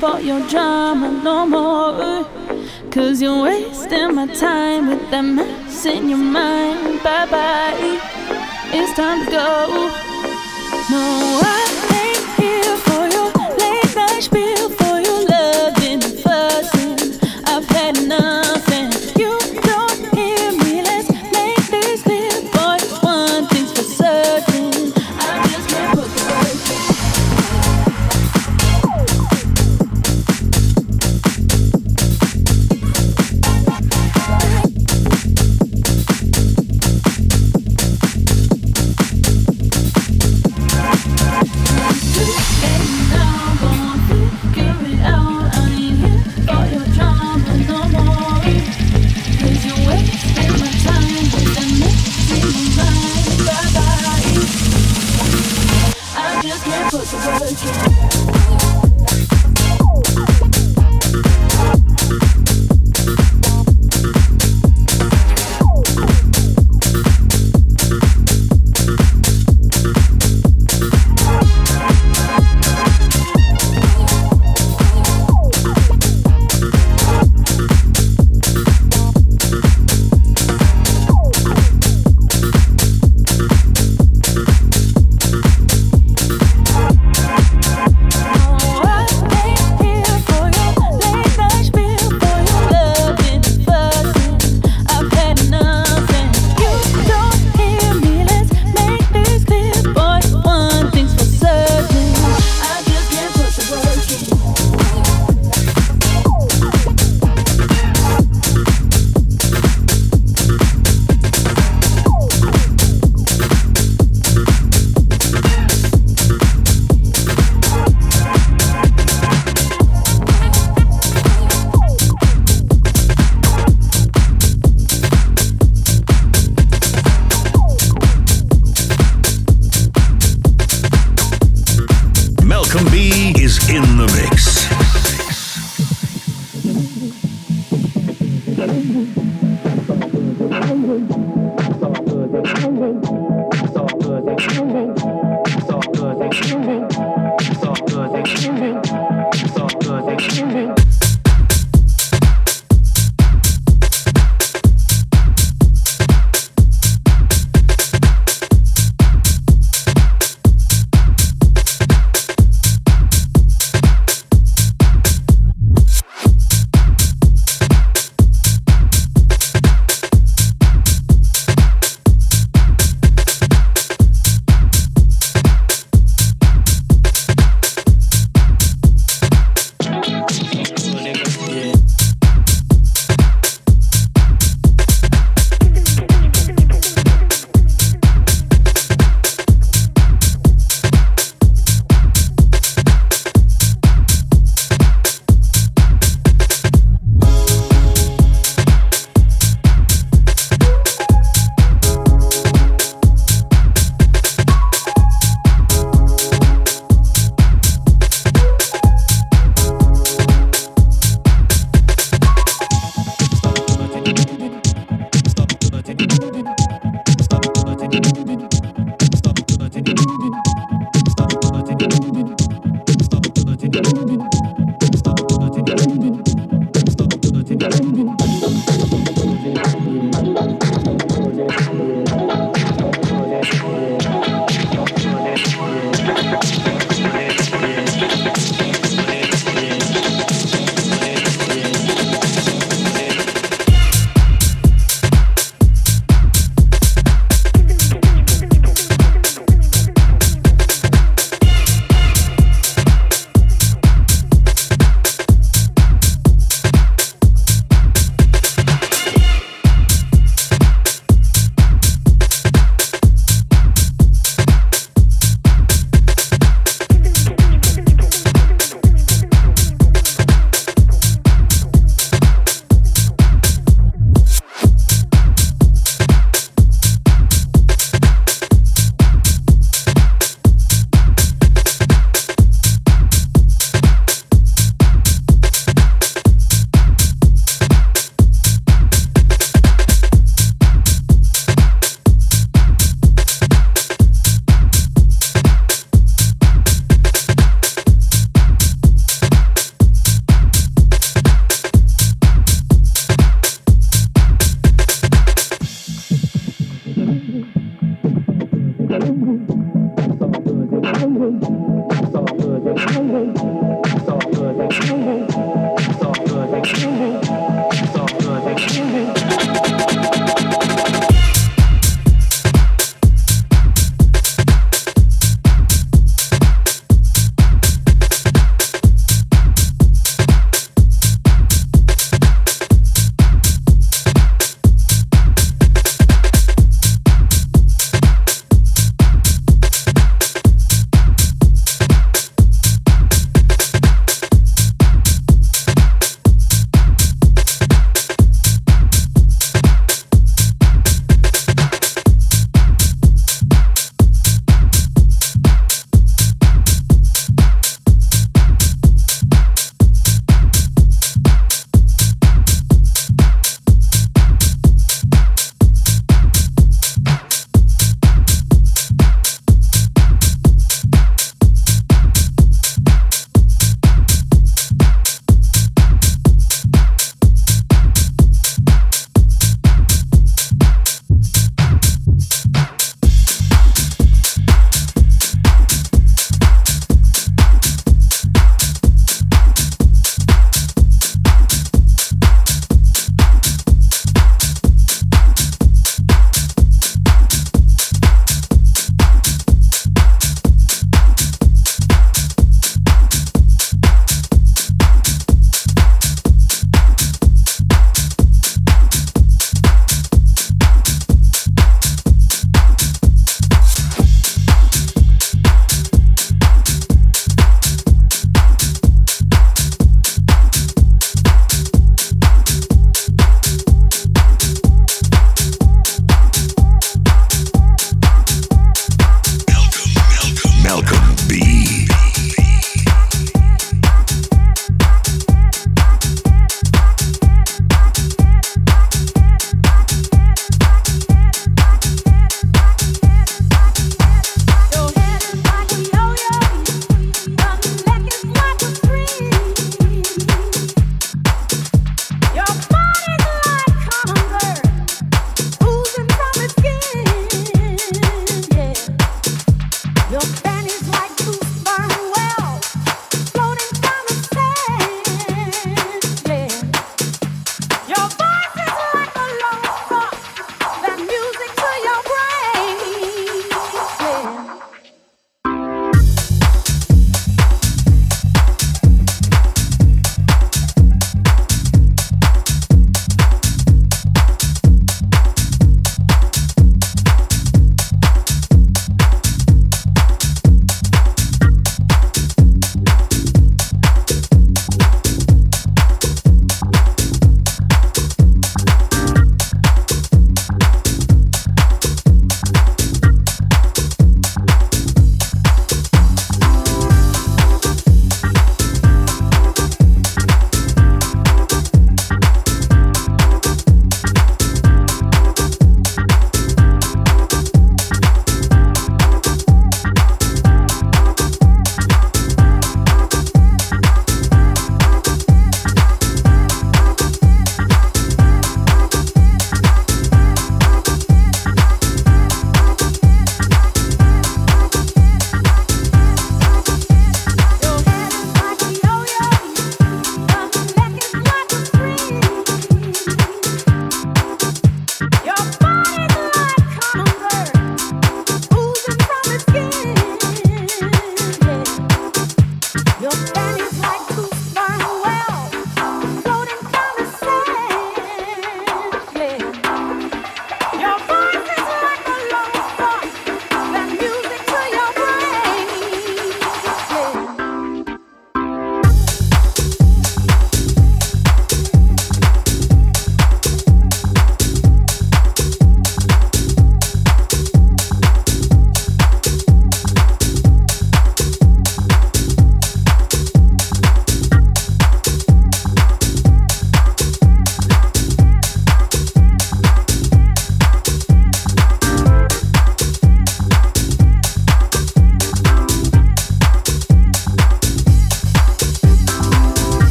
for your drama no more. Cause you're wasting my time with that mess in your mind. Bye bye, it's time to go. No, I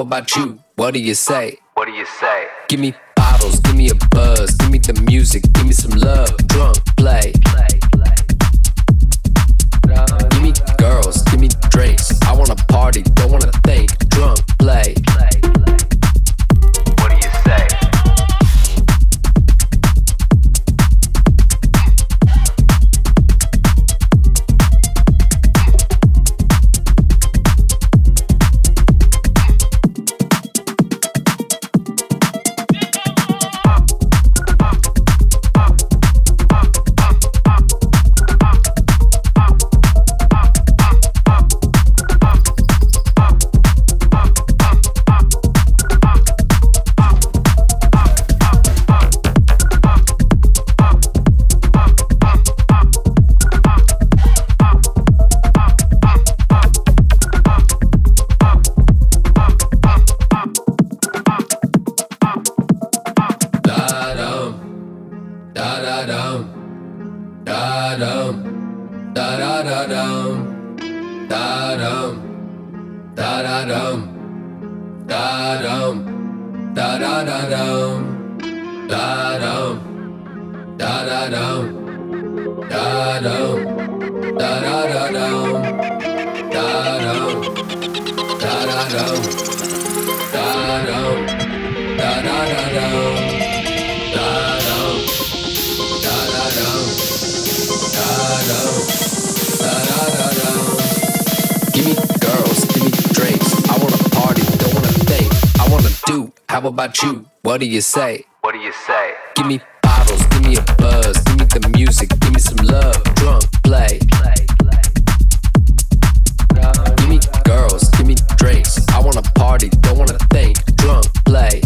What do you say? What do you say? Give me bottles, give me a buzz, give me the music, give me some love. Drunk, play. play, play. Give me girls, give me drinks. I wanna party, don't wanna think. Drunk, play. About you? What do you say? What do you say? Give me bottles, give me a buzz, give me the music, give me some love, drunk play. Give me girls, give me drinks. I wanna party, don't wanna think. Drunk play.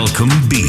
By B.